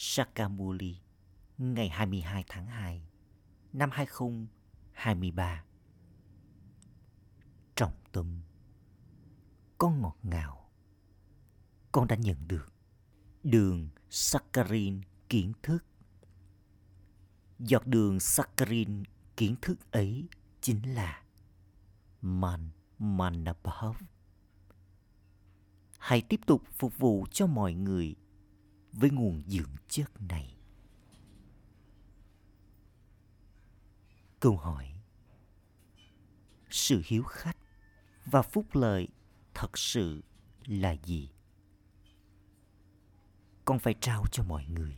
Sakamuli ngày 22 tháng 2 năm 2023. Trọng tâm, Con ngọt ngào Con đã nhận được đường saccharin kiến thức. Giọt đường saccharin kiến thức ấy chính là Man Manabhav. Hãy tiếp tục phục vụ cho mọi người với nguồn dưỡng chất này. Câu hỏi Sự hiếu khách và phúc lợi thật sự là gì? Con phải trao cho mọi người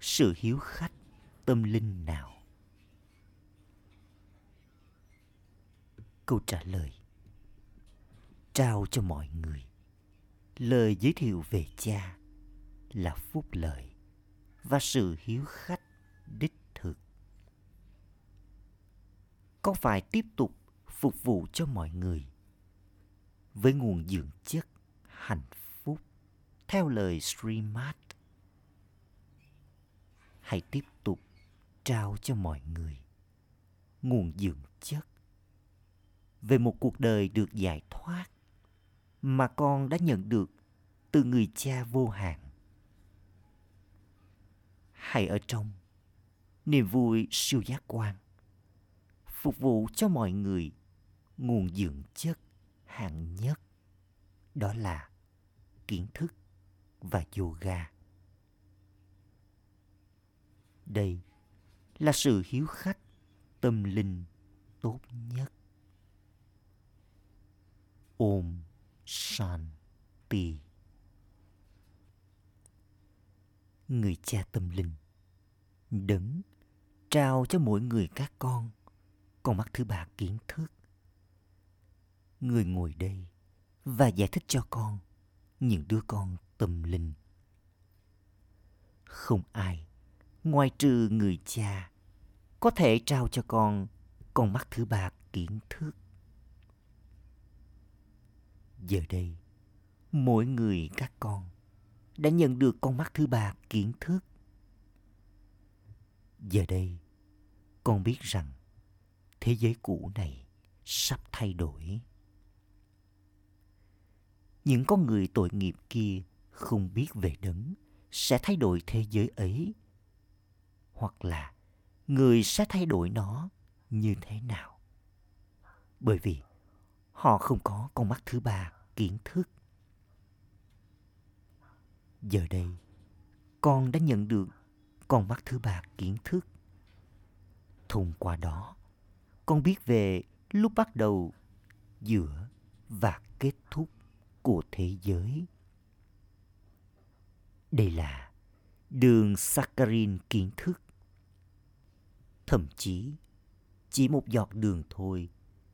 sự hiếu khách tâm linh nào? Câu trả lời Trao cho mọi người lời giới thiệu về cha là phúc lợi và sự hiếu khách đích thực. Con phải tiếp tục phục vụ cho mọi người với nguồn dưỡng chất hạnh phúc theo lời Srimad. Hãy tiếp tục trao cho mọi người nguồn dưỡng chất về một cuộc đời được giải thoát mà con đã nhận được từ người cha vô hạn hay ở trong niềm vui siêu giác quan, phục vụ cho mọi người nguồn dưỡng chất hạng nhất, đó là kiến thức và yoga. Đây là sự hiếu khách tâm linh tốt nhất. Ôm Shanti. Người cha tâm linh đấng trao cho mỗi người các con con mắt thứ ba kiến thức. Người ngồi đây và giải thích cho con những đứa con tâm linh. Không ai ngoài trừ người cha có thể trao cho con con mắt thứ ba kiến thức Giờ đây, mỗi người các con đã nhận được con mắt thứ ba kiến thức. Giờ đây, con biết rằng thế giới cũ này sắp thay đổi. Những con người tội nghiệp kia không biết về đấng sẽ thay đổi thế giới ấy hoặc là người sẽ thay đổi nó như thế nào bởi vì họ không có con mắt thứ ba kiến thức giờ đây, con đã nhận được con mắt thứ ba kiến thức. Thông qua đó, con biết về lúc bắt đầu giữa và kết thúc của thế giới. Đây là đường saccharin kiến thức. Thậm chí, chỉ một giọt đường thôi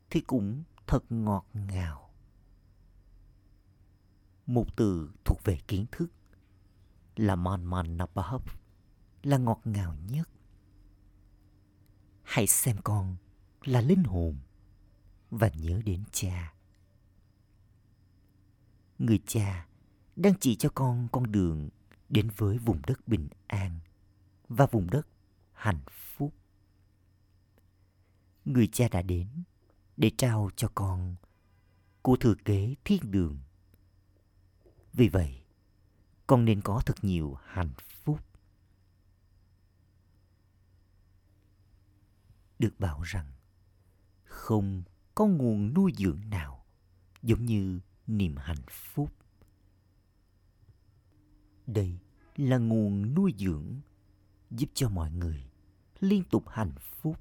thì cũng thật ngọt ngào. Một từ thuộc về kiến thức là man man hấp, là ngọt ngào nhất. Hãy xem con là linh hồn và nhớ đến cha. Người cha đang chỉ cho con con đường đến với vùng đất bình an và vùng đất hạnh phúc. Người cha đã đến để trao cho con của thừa kế thiên đường. Vì vậy, con nên có thật nhiều hạnh phúc. Được bảo rằng, không có nguồn nuôi dưỡng nào giống như niềm hạnh phúc. Đây là nguồn nuôi dưỡng giúp cho mọi người liên tục hạnh phúc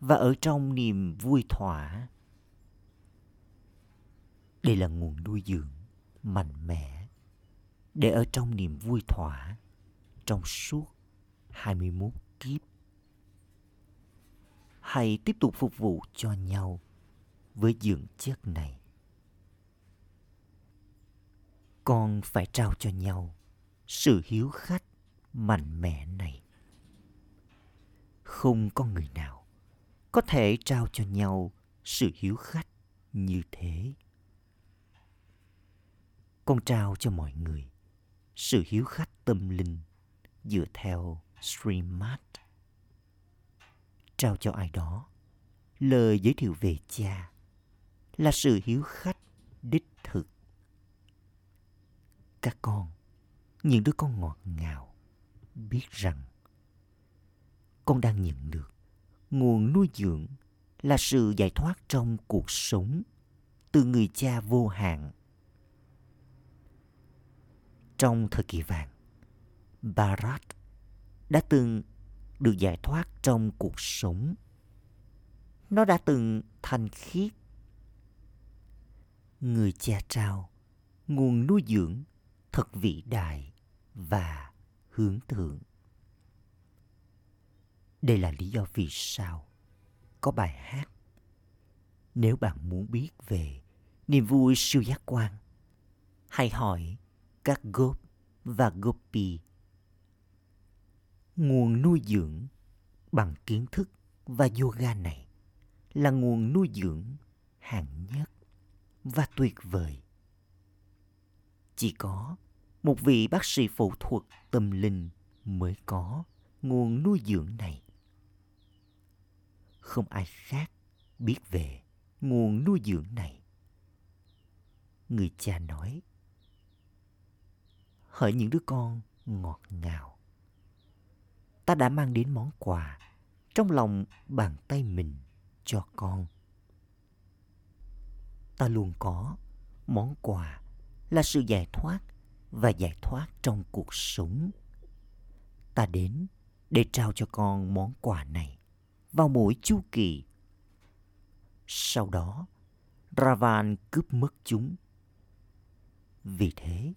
và ở trong niềm vui thỏa. Đây là nguồn nuôi dưỡng mạnh mẽ để ở trong niềm vui thỏa, trong suốt 21 kiếp. Hãy tiếp tục phục vụ cho nhau với dưỡng chất này. Con phải trao cho nhau sự hiếu khách mạnh mẽ này. Không có người nào có thể trao cho nhau sự hiếu khách như thế. Con trao cho mọi người sự hiếu khách tâm linh dựa theo Srimad. trao cho ai đó, lời giới thiệu về cha là sự hiếu khách đích thực các con, những đứa con ngọt ngào, biết rằng con đang nhận được nguồn nuôi dưỡng là sự giải thoát trong cuộc sống từ người cha vô hạn trong thời kỳ vàng Bharat đã từng được giải thoát trong cuộc sống. Nó đã từng thanh khiết. Người cha trao nguồn nuôi dưỡng thật vĩ đại và hướng thượng. Đây là lý do vì sao có bài hát. Nếu bạn muốn biết về niềm vui siêu giác quan, hãy hỏi các gốp và gopi nguồn nuôi dưỡng bằng kiến thức và yoga này là nguồn nuôi dưỡng hạng nhất và tuyệt vời. Chỉ có một vị bác sĩ phẫu thuật tâm linh mới có nguồn nuôi dưỡng này. Không ai khác biết về nguồn nuôi dưỡng này. Người cha nói hỡi những đứa con ngọt ngào ta đã mang đến món quà trong lòng bàn tay mình cho con. Ta luôn có món quà là sự giải thoát và giải thoát trong cuộc sống. Ta đến để trao cho con món quà này vào mỗi chu kỳ. Sau đó, Ravan cướp mất chúng. Vì thế,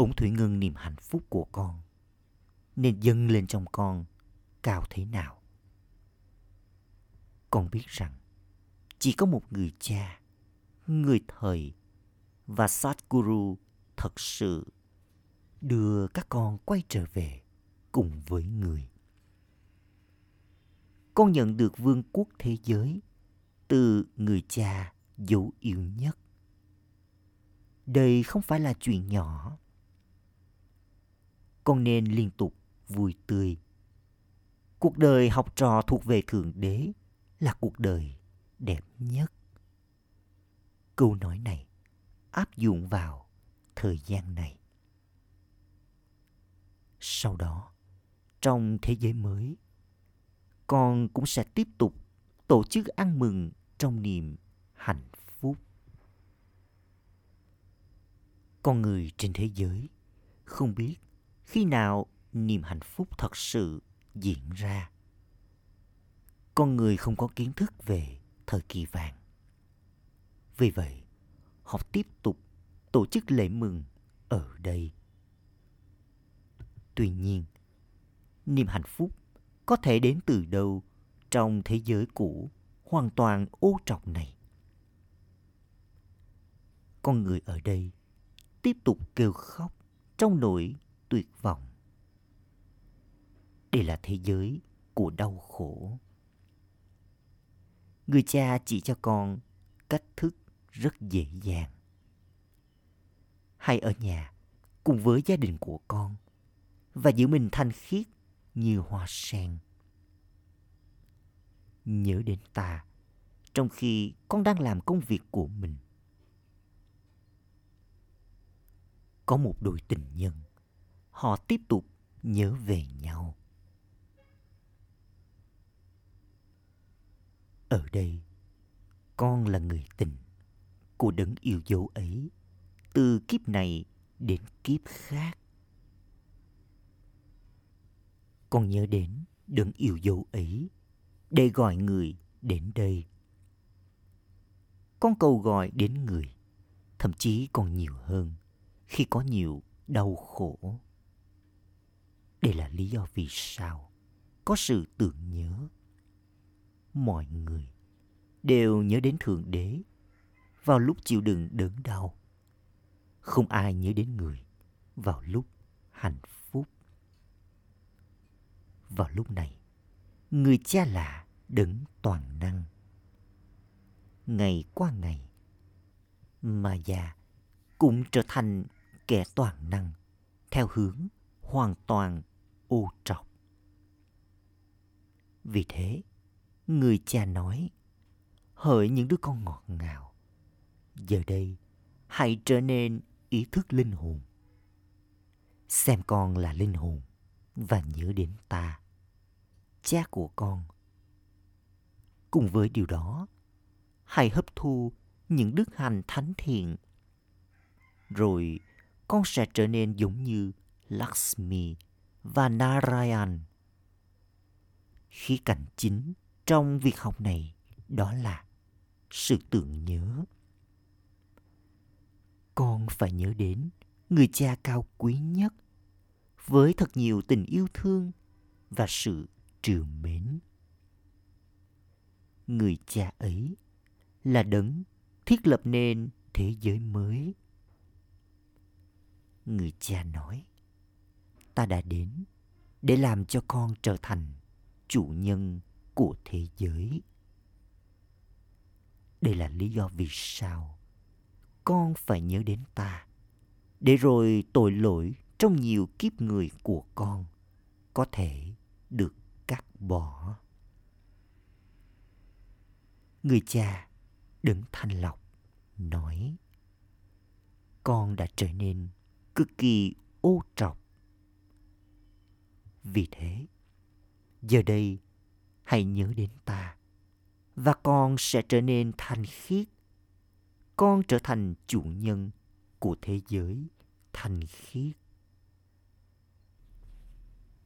ống thủy ngân niềm hạnh phúc của con nên dâng lên trong con cao thế nào. Con biết rằng chỉ có một người cha, người thầy và Satguru thật sự đưa các con quay trở về cùng với người. Con nhận được vương quốc thế giới từ người cha dấu yêu nhất. Đây không phải là chuyện nhỏ. Con nên liên tục vui tươi. Cuộc đời học trò thuộc về Thượng Đế là cuộc đời đẹp nhất. Câu nói này áp dụng vào thời gian này. Sau đó, trong thế giới mới, con cũng sẽ tiếp tục tổ chức ăn mừng trong niềm hạnh phúc. Con người trên thế giới không biết khi nào niềm hạnh phúc thật sự diễn ra? Con người không có kiến thức về thời kỳ vàng. Vì vậy, họ tiếp tục tổ chức lễ mừng ở đây. Tuy nhiên, niềm hạnh phúc có thể đến từ đâu trong thế giới cũ hoàn toàn ô trọc này? Con người ở đây tiếp tục kêu khóc trong nỗi tuyệt vọng đây là thế giới của đau khổ. Người cha chỉ cho con cách thức rất dễ dàng. Hãy ở nhà cùng với gia đình của con và giữ mình thanh khiết như hoa sen. Nhớ đến ta trong khi con đang làm công việc của mình. Có một đôi tình nhân, họ tiếp tục nhớ về nhau. Ở đây, con là người tình của đấng yêu dấu ấy từ kiếp này đến kiếp khác. Con nhớ đến đấng yêu dấu ấy để gọi người đến đây. Con cầu gọi đến người, thậm chí còn nhiều hơn khi có nhiều đau khổ. Đây là lý do vì sao có sự tưởng nhớ mọi người đều nhớ đến Thượng Đế vào lúc chịu đựng đớn đau. Không ai nhớ đến người vào lúc hạnh phúc. Vào lúc này, người cha là đấng toàn năng. Ngày qua ngày, mà già cũng trở thành kẻ toàn năng theo hướng hoàn toàn ô trọc. Vì thế, người cha nói, hỡi những đứa con ngọt ngào, giờ đây hãy trở nên ý thức linh hồn. Xem con là linh hồn và nhớ đến ta, cha của con. Cùng với điều đó, hãy hấp thu những đức hành thánh thiện. Rồi con sẽ trở nên giống như Lakshmi và Narayan. Khía cạnh chính trong việc học này đó là sự tưởng nhớ. Con phải nhớ đến người cha cao quý nhất với thật nhiều tình yêu thương và sự trìu mến. Người cha ấy là đấng thiết lập nên thế giới mới. Người cha nói, ta đã đến để làm cho con trở thành chủ nhân của thế giới. Đây là lý do vì sao con phải nhớ đến ta, để rồi tội lỗi trong nhiều kiếp người của con có thể được cắt bỏ. Người cha đứng thanh lọc nói con đã trở nên cực kỳ ô trọc vì thế, giờ đây, hãy nhớ đến ta, và con sẽ trở nên thanh khiết. Con trở thành chủ nhân của thế giới thanh khiết.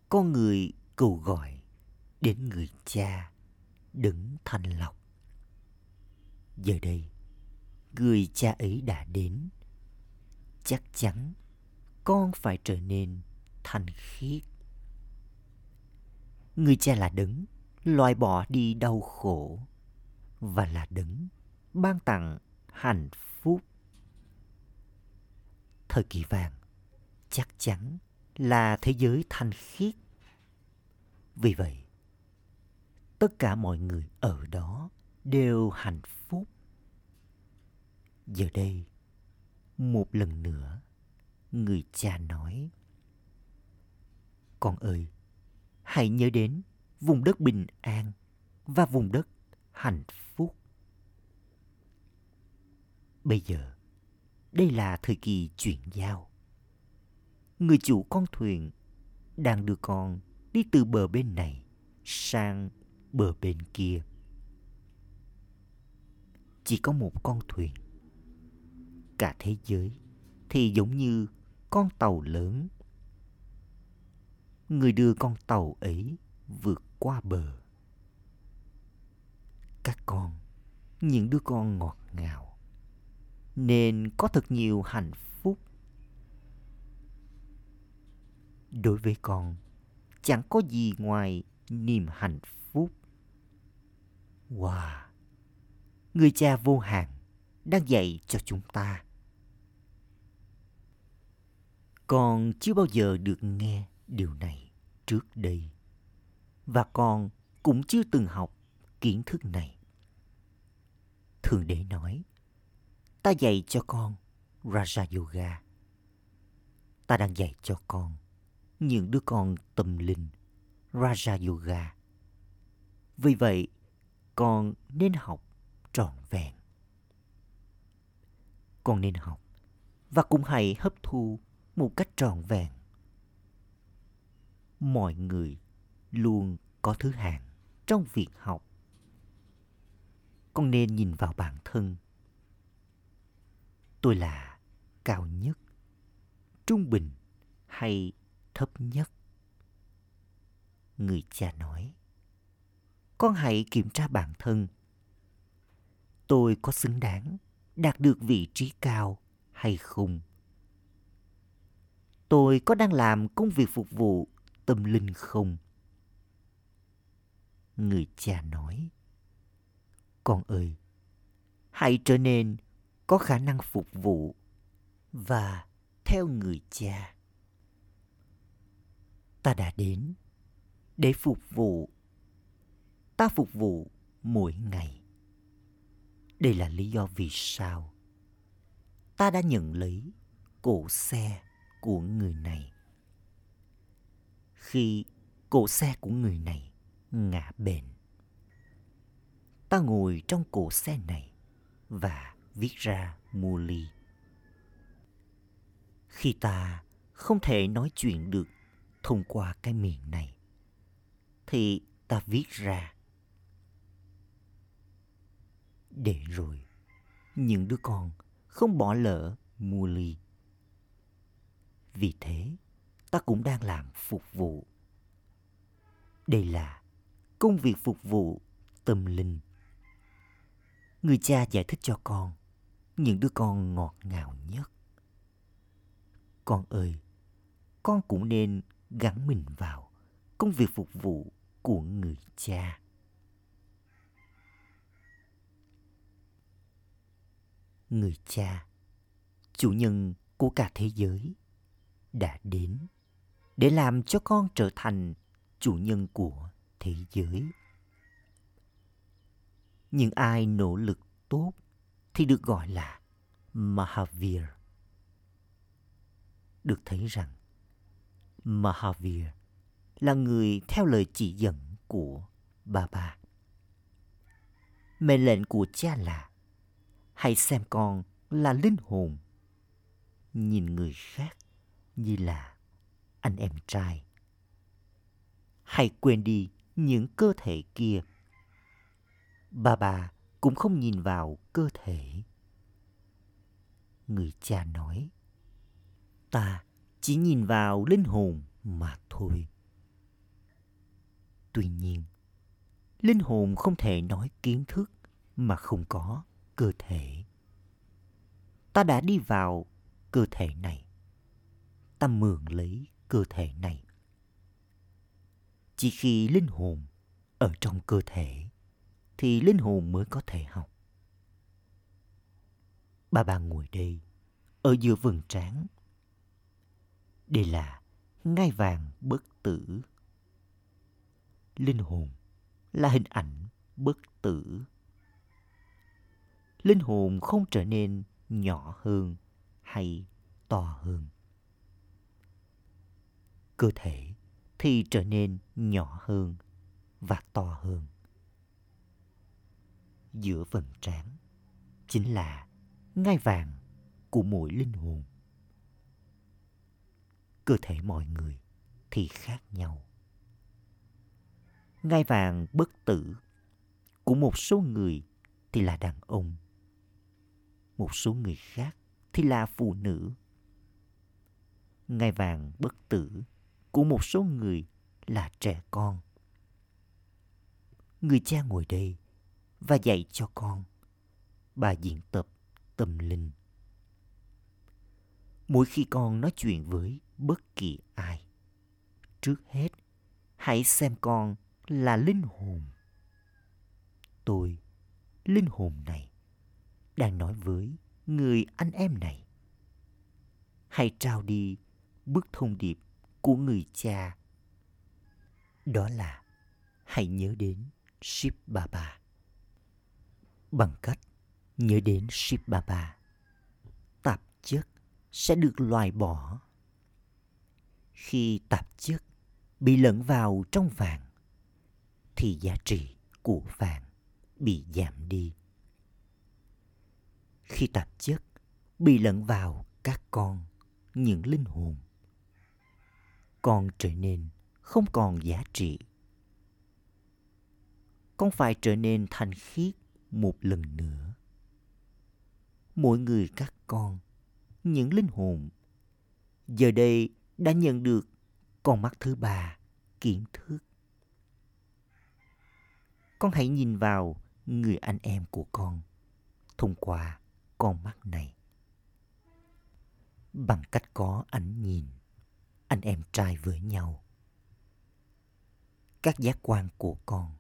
Con người cầu gọi đến người cha đứng thanh lọc. Giờ đây, người cha ấy đã đến. Chắc chắn con phải trở nên thanh khiết người cha là đấng, loại bỏ đi đau khổ và là đấng ban tặng hạnh phúc. Thời kỳ vàng chắc chắn là thế giới thanh khiết. Vì vậy, tất cả mọi người ở đó đều hạnh phúc. Giờ đây, một lần nữa, người cha nói, con ơi hãy nhớ đến vùng đất bình an và vùng đất hạnh phúc. Bây giờ, đây là thời kỳ chuyển giao. Người chủ con thuyền đang đưa con đi từ bờ bên này sang bờ bên kia. Chỉ có một con thuyền. Cả thế giới thì giống như con tàu lớn người đưa con tàu ấy vượt qua bờ. Các con, những đứa con ngọt ngào, nên có thật nhiều hạnh phúc. Đối với con, chẳng có gì ngoài niềm hạnh phúc. Wow, người cha vô hạn đang dạy cho chúng ta. Con chưa bao giờ được nghe điều này trước đây. Và con cũng chưa từng học kiến thức này. Thường đế nói, ta dạy cho con raja yoga. Ta đang dạy cho con những đứa con tâm linh raja yoga. Vì vậy, con nên học trọn vẹn. Con nên học và cũng hãy hấp thu một cách trọn vẹn mọi người luôn có thứ hạng trong việc học. Con nên nhìn vào bản thân. Tôi là cao nhất, trung bình hay thấp nhất? Người cha nói, con hãy kiểm tra bản thân. Tôi có xứng đáng đạt được vị trí cao hay không? Tôi có đang làm công việc phục vụ tâm linh không? Người cha nói, con ơi, hãy trở nên có khả năng phục vụ và theo người cha. Ta đã đến để phục vụ. Ta phục vụ mỗi ngày. Đây là lý do vì sao ta đã nhận lấy cổ xe của người này khi cổ xe của người này ngã bền. Ta ngồi trong cổ xe này và viết ra mua ly. Khi ta không thể nói chuyện được thông qua cái miệng này, thì ta viết ra. Để rồi, những đứa con không bỏ lỡ mua ly. Vì thế, ta cũng đang làm phục vụ. Đây là công việc phục vụ tâm linh. Người cha giải thích cho con những đứa con ngọt ngào nhất. Con ơi, con cũng nên gắn mình vào công việc phục vụ của người cha. Người cha, chủ nhân của cả thế giới, đã đến để làm cho con trở thành chủ nhân của thế giới. Những ai nỗ lực tốt thì được gọi là Mahavir. Được thấy rằng Mahavir là người theo lời chỉ dẫn của Baba. Mệnh lệnh của cha là hãy xem con là linh hồn, nhìn người khác như là anh em trai. Hãy quên đi những cơ thể kia. Baba cũng không nhìn vào cơ thể. Người cha nói, ta chỉ nhìn vào linh hồn mà thôi. Tuy nhiên, linh hồn không thể nói kiến thức mà không có cơ thể. Ta đã đi vào cơ thể này. Ta mượn lấy cơ thể này. Chỉ khi linh hồn ở trong cơ thể thì linh hồn mới có thể học. Ba bà ngồi đây, ở giữa vườn tráng. Đây là ngai vàng bất tử. Linh hồn là hình ảnh bất tử. Linh hồn không trở nên nhỏ hơn hay to hơn. Cơ thể thì trở nên nhỏ hơn và to hơn. Giữa phần trán chính là ngai vàng của mỗi linh hồn. Cơ thể mọi người thì khác nhau. Ngai vàng bất tử của một số người thì là đàn ông. Một số người khác thì là phụ nữ. Ngai vàng bất tử của một số người là trẻ con. Người cha ngồi đây và dạy cho con. Bà diễn tập tâm linh. Mỗi khi con nói chuyện với bất kỳ ai, trước hết hãy xem con là linh hồn. Tôi, linh hồn này, đang nói với người anh em này. Hãy trao đi bức thông điệp của người cha. Đó là hãy nhớ đến Ship Baba. Bằng cách nhớ đến Ship Baba, tạp chất sẽ được loại bỏ. Khi tạp chất bị lẫn vào trong vàng, thì giá trị của vàng bị giảm đi. Khi tạp chất bị lẫn vào các con, những linh hồn, con trở nên không còn giá trị. Con phải trở nên thanh khiết một lần nữa. Mỗi người các con, những linh hồn, giờ đây đã nhận được con mắt thứ ba, kiến thức. Con hãy nhìn vào người anh em của con thông qua con mắt này. Bằng cách có ánh nhìn, anh em trai với nhau. Các giác quan của con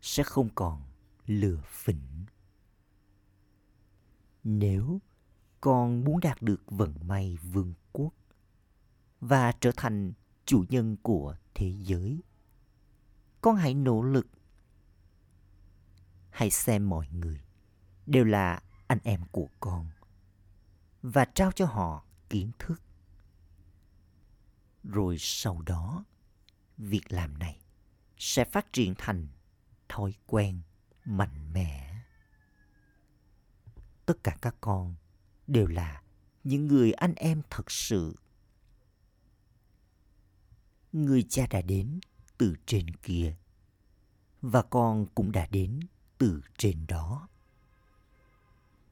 sẽ không còn lừa phỉnh. Nếu con muốn đạt được vận may vương quốc và trở thành chủ nhân của thế giới, con hãy nỗ lực. Hãy xem mọi người đều là anh em của con và trao cho họ kiến thức. Rồi sau đó, việc làm này sẽ phát triển thành thói quen mạnh mẽ. Tất cả các con đều là những người anh em thật sự. Người cha đã đến từ trên kia và con cũng đã đến từ trên đó.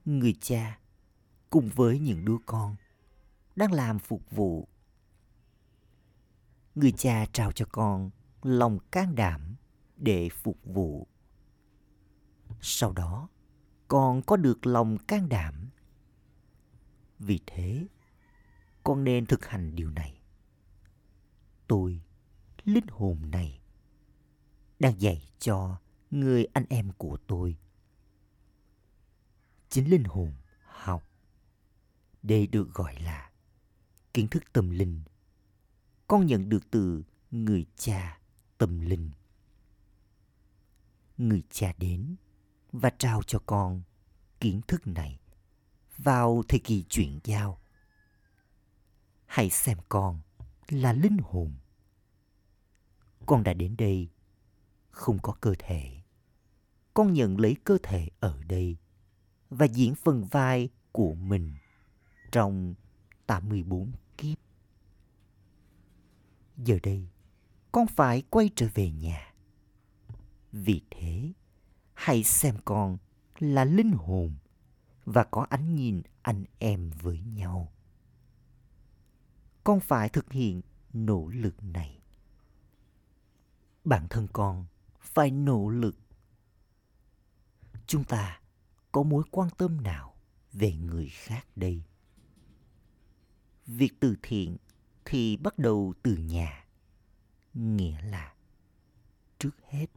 Người cha cùng với những đứa con đang làm phục vụ người cha trao cho con lòng can đảm để phục vụ. Sau đó, con có được lòng can đảm. Vì thế, con nên thực hành điều này. Tôi, linh hồn này, đang dạy cho người anh em của tôi. Chính linh hồn học đây được gọi là kiến thức tâm linh con nhận được từ người cha tâm linh. Người cha đến và trao cho con kiến thức này vào thời kỳ chuyển giao. Hãy xem con là linh hồn. Con đã đến đây, không có cơ thể. Con nhận lấy cơ thể ở đây và diễn phần vai của mình trong 84 kiếp. Giờ đây, con phải quay trở về nhà. Vì thế, hãy xem con là linh hồn và có ánh nhìn anh em với nhau. Con phải thực hiện nỗ lực này. Bản thân con phải nỗ lực. Chúng ta có mối quan tâm nào về người khác đây? Việc từ thiện thì bắt đầu từ nhà. Nghĩa là trước hết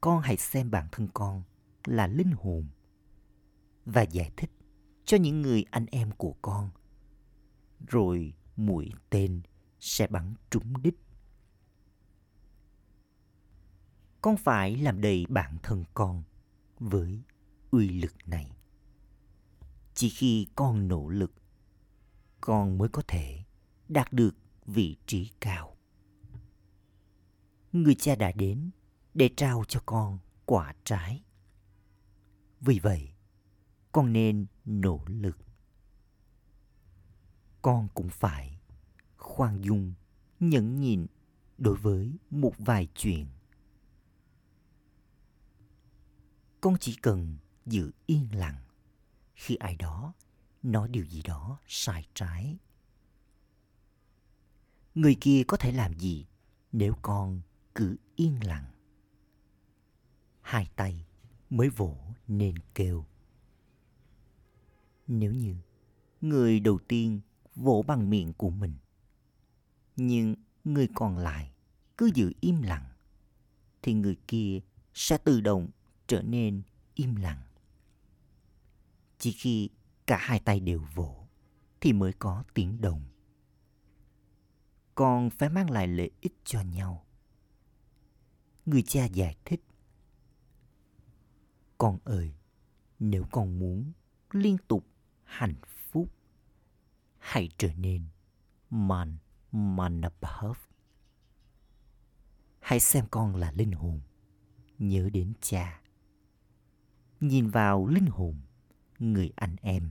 con hãy xem bản thân con là linh hồn và giải thích cho những người anh em của con. Rồi mũi tên sẽ bắn trúng đích. Con phải làm đầy bản thân con với uy lực này. Chỉ khi con nỗ lực, con mới có thể đạt được vị trí cao. Người cha đã đến để trao cho con quả trái. Vì vậy, con nên nỗ lực. Con cũng phải khoan dung, nhẫn nhịn đối với một vài chuyện. Con chỉ cần giữ yên lặng khi ai đó nói điều gì đó sai trái. Người kia có thể làm gì nếu con cứ yên lặng? Hai tay mới vỗ nên kêu. Nếu như người đầu tiên vỗ bằng miệng của mình, nhưng người còn lại cứ giữ im lặng, thì người kia sẽ tự động trở nên im lặng. Chỉ khi cả hai tay đều vỗ thì mới có tiếng động. Còn phải mang lại lợi ích cho nhau. Người cha giải thích. Con ơi, nếu con muốn liên tục hạnh phúc, hãy trở nên man manabhav. Hãy xem con là linh hồn, nhớ đến cha nhìn vào linh hồn người anh em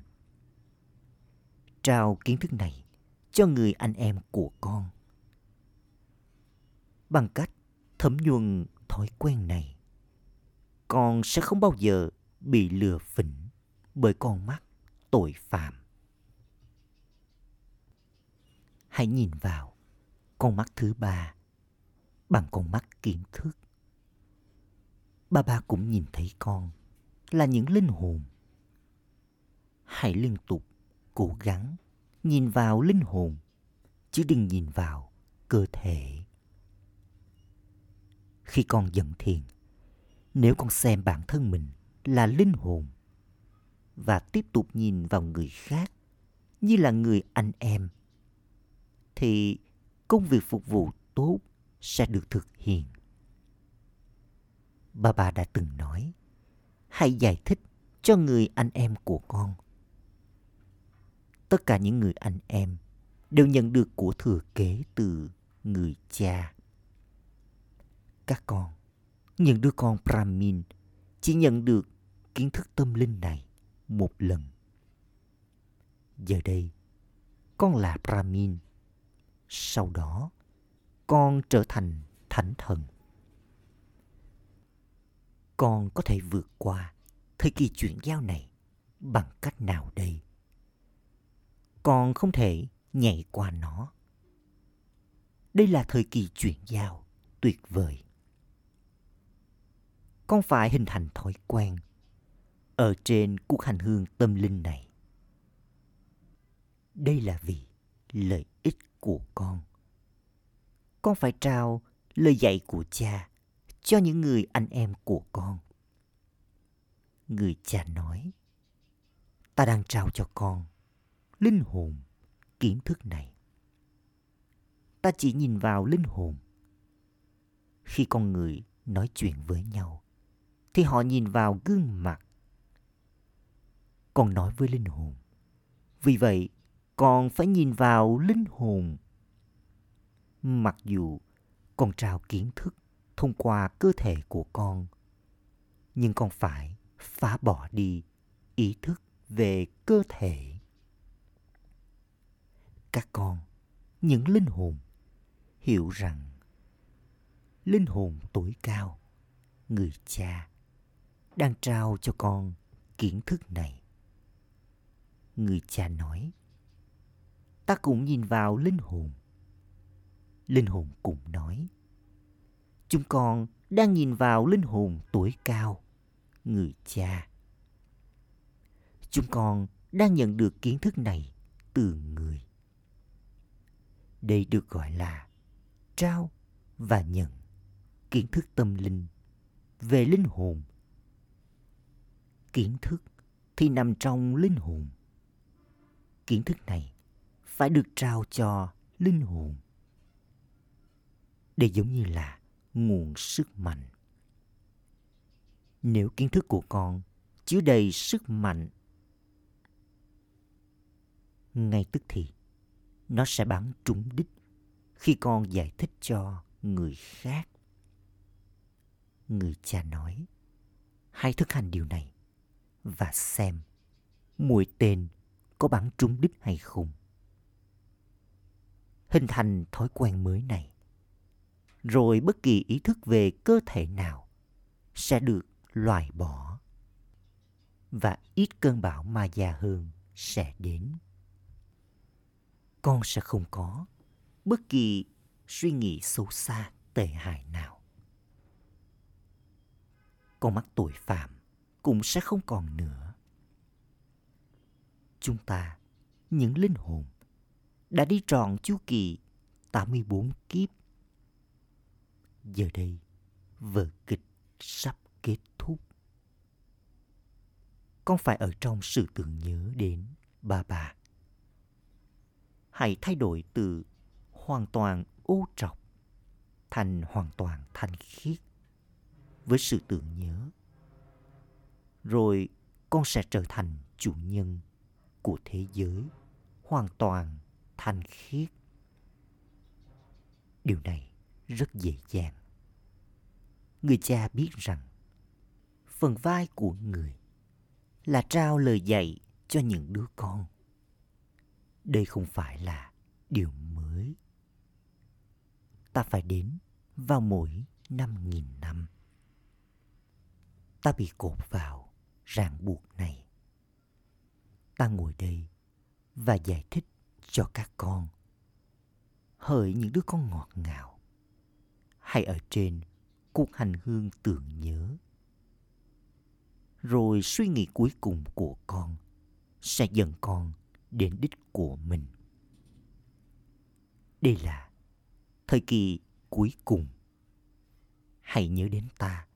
trao kiến thức này cho người anh em của con bằng cách thấm nhuần thói quen này con sẽ không bao giờ bị lừa phỉnh bởi con mắt tội phạm hãy nhìn vào con mắt thứ ba bằng con mắt kiến thức ba ba cũng nhìn thấy con là những linh hồn. Hãy liên tục cố gắng nhìn vào linh hồn, chứ đừng nhìn vào cơ thể. Khi con giận thiền, nếu con xem bản thân mình là linh hồn và tiếp tục nhìn vào người khác như là người anh em, thì công việc phục vụ tốt sẽ được thực hiện. Bà bà đã từng nói, hãy giải thích cho người anh em của con. Tất cả những người anh em đều nhận được của thừa kế từ người cha. Các con, những đứa con Brahmin chỉ nhận được kiến thức tâm linh này một lần. Giờ đây, con là Brahmin. Sau đó, con trở thành thánh thần. Con có thể vượt qua thời kỳ chuyển giao này bằng cách nào đây? Con không thể nhảy qua nó. Đây là thời kỳ chuyển giao tuyệt vời. Con phải hình thành thói quen ở trên cuộc hành hương tâm linh này. Đây là vì lợi ích của con. Con phải trao lời dạy của cha cho những người anh em của con. Người cha nói, ta đang trao cho con linh hồn kiến thức này. Ta chỉ nhìn vào linh hồn. Khi con người nói chuyện với nhau, thì họ nhìn vào gương mặt. Con nói với linh hồn. Vì vậy, con phải nhìn vào linh hồn. Mặc dù con trao kiến thức thông qua cơ thể của con, nhưng con phải phá bỏ đi ý thức về cơ thể các con những linh hồn hiểu rằng linh hồn tối cao người cha đang trao cho con kiến thức này. Người cha nói, ta cũng nhìn vào linh hồn. Linh hồn cũng nói, chúng con đang nhìn vào linh hồn tuổi cao, người cha. Chúng con đang nhận được kiến thức này từ người. Đây được gọi là trao và nhận kiến thức tâm linh về linh hồn kiến thức thì nằm trong linh hồn. Kiến thức này phải được trao cho linh hồn để giống như là nguồn sức mạnh. Nếu kiến thức của con chứa đầy sức mạnh, ngay tức thì nó sẽ bắn trúng đích khi con giải thích cho người khác. Người cha nói, hãy thực hành điều này và xem mũi tên có bắn trúng đích hay không. Hình thành thói quen mới này, rồi bất kỳ ý thức về cơ thể nào sẽ được loại bỏ và ít cơn bão ma già hơn sẽ đến. Con sẽ không có bất kỳ suy nghĩ xấu xa tệ hại nào. Con mắc tội phạm cũng sẽ không còn nữa chúng ta những linh hồn đã đi trọn chu kỳ 84 kiếp. Giờ đây, vở kịch sắp kết thúc. Con phải ở trong sự tưởng nhớ đến ba bà hãy thay đổi từ hoàn toàn ô trọc thành hoàn toàn thanh khiết với sự tưởng nhớ rồi con sẽ trở thành chủ nhân của thế giới, hoàn toàn thanh khiết điều này rất dễ dàng người cha biết rằng phần vai của người là trao lời dạy cho những đứa con đây không phải là điều mới. Ta phải đến vào mỗi năm nghìn năm. Ta bị cột vào ràng buộc này. Ta ngồi đây và giải thích cho các con. Hỡi những đứa con ngọt ngào, hay ở trên cuộc hành hương tưởng nhớ. Rồi suy nghĩ cuối cùng của con sẽ dẫn con đến đích của mình. Đây là thời kỳ cuối cùng. Hãy nhớ đến ta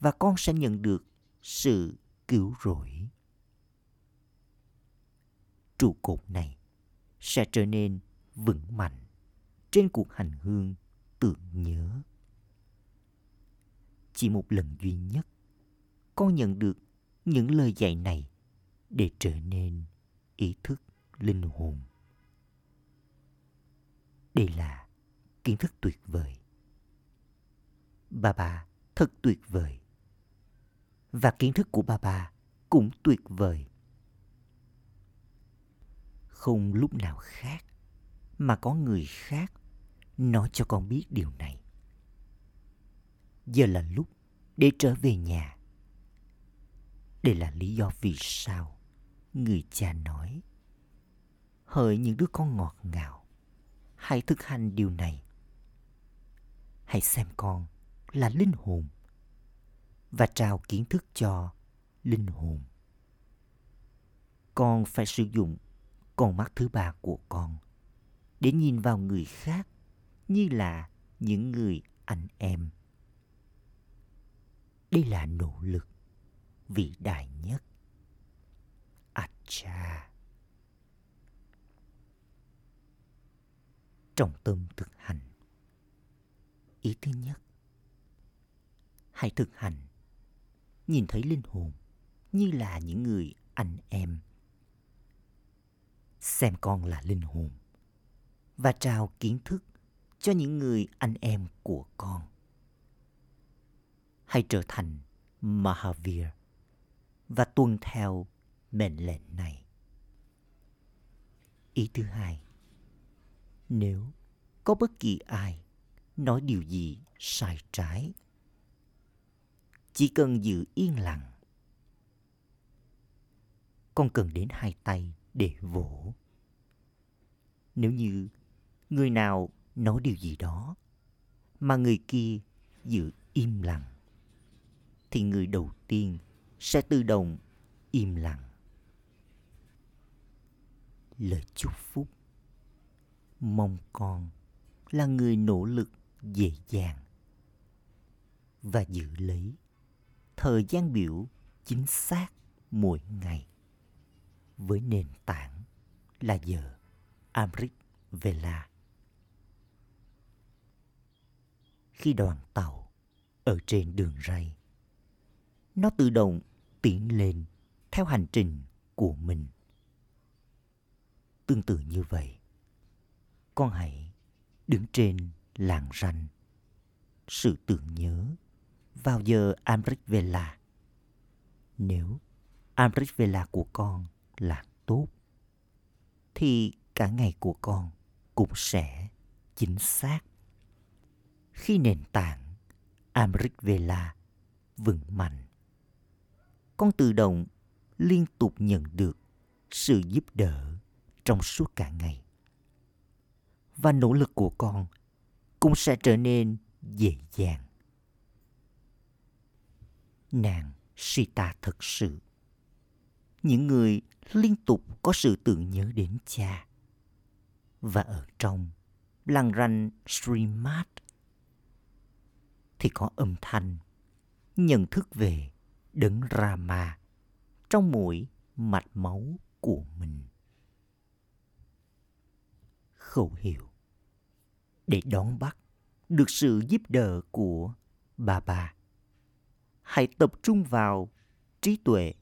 và con sẽ nhận được sự cứu rỗi. Trụ cột này sẽ trở nên vững mạnh trên cuộc hành hương tưởng nhớ. Chỉ một lần duy nhất, con nhận được những lời dạy này để trở nên ý thức linh hồn đây là kiến thức tuyệt vời Bà bà thật tuyệt vời. Và kiến thức của bà bà cũng tuyệt vời. Không lúc nào khác mà có người khác nói cho con biết điều này. Giờ là lúc để trở về nhà. Đây là lý do vì sao người cha nói, hỡi những đứa con ngọt ngào, hãy thực hành điều này hãy xem con là linh hồn và trao kiến thức cho linh hồn. Con phải sử dụng con mắt thứ ba của con để nhìn vào người khác như là những người anh em. Đây là nỗ lực vĩ đại nhất. Acha. Trọng tâm thực hành. Ý thứ nhất, hãy thực hành nhìn thấy linh hồn như là những người anh em. Xem con là linh hồn và trao kiến thức cho những người anh em của con. Hãy trở thành mahavir và tuân theo mệnh lệnh này. Ý thứ hai, nếu có bất kỳ ai nói điều gì sai trái chỉ cần giữ yên lặng. Con cần đến hai tay để vỗ. Nếu như người nào nói điều gì đó mà người kia giữ im lặng, thì người đầu tiên sẽ tự động im lặng. Lời chúc phúc. Mong con là người nỗ lực dễ dàng và giữ lấy thời gian biểu chính xác mỗi ngày với nền tảng là giờ Amrit Vela. Khi đoàn tàu ở trên đường ray, nó tự động tiến lên theo hành trình của mình. Tương tự như vậy, con hãy đứng trên làng ranh sự tưởng nhớ vào giờ Amrit Vela. Nếu Amrit Vela của con là tốt, thì cả ngày của con cũng sẽ chính xác. Khi nền tảng Amrit Vela vững mạnh, con tự động liên tục nhận được sự giúp đỡ trong suốt cả ngày và nỗ lực của con cũng sẽ trở nên dễ dàng nàng sita thật sự. Những người liên tục có sự tưởng nhớ đến cha. Và ở trong lăng ranh Srimad thì có âm thanh nhận thức về đấng Rama trong mỗi mạch máu của mình. Khẩu hiệu Để đón bắt được sự giúp đỡ của bà bà, hãy tập trung vào trí tuệ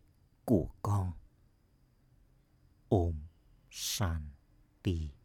của con. Om Shanti.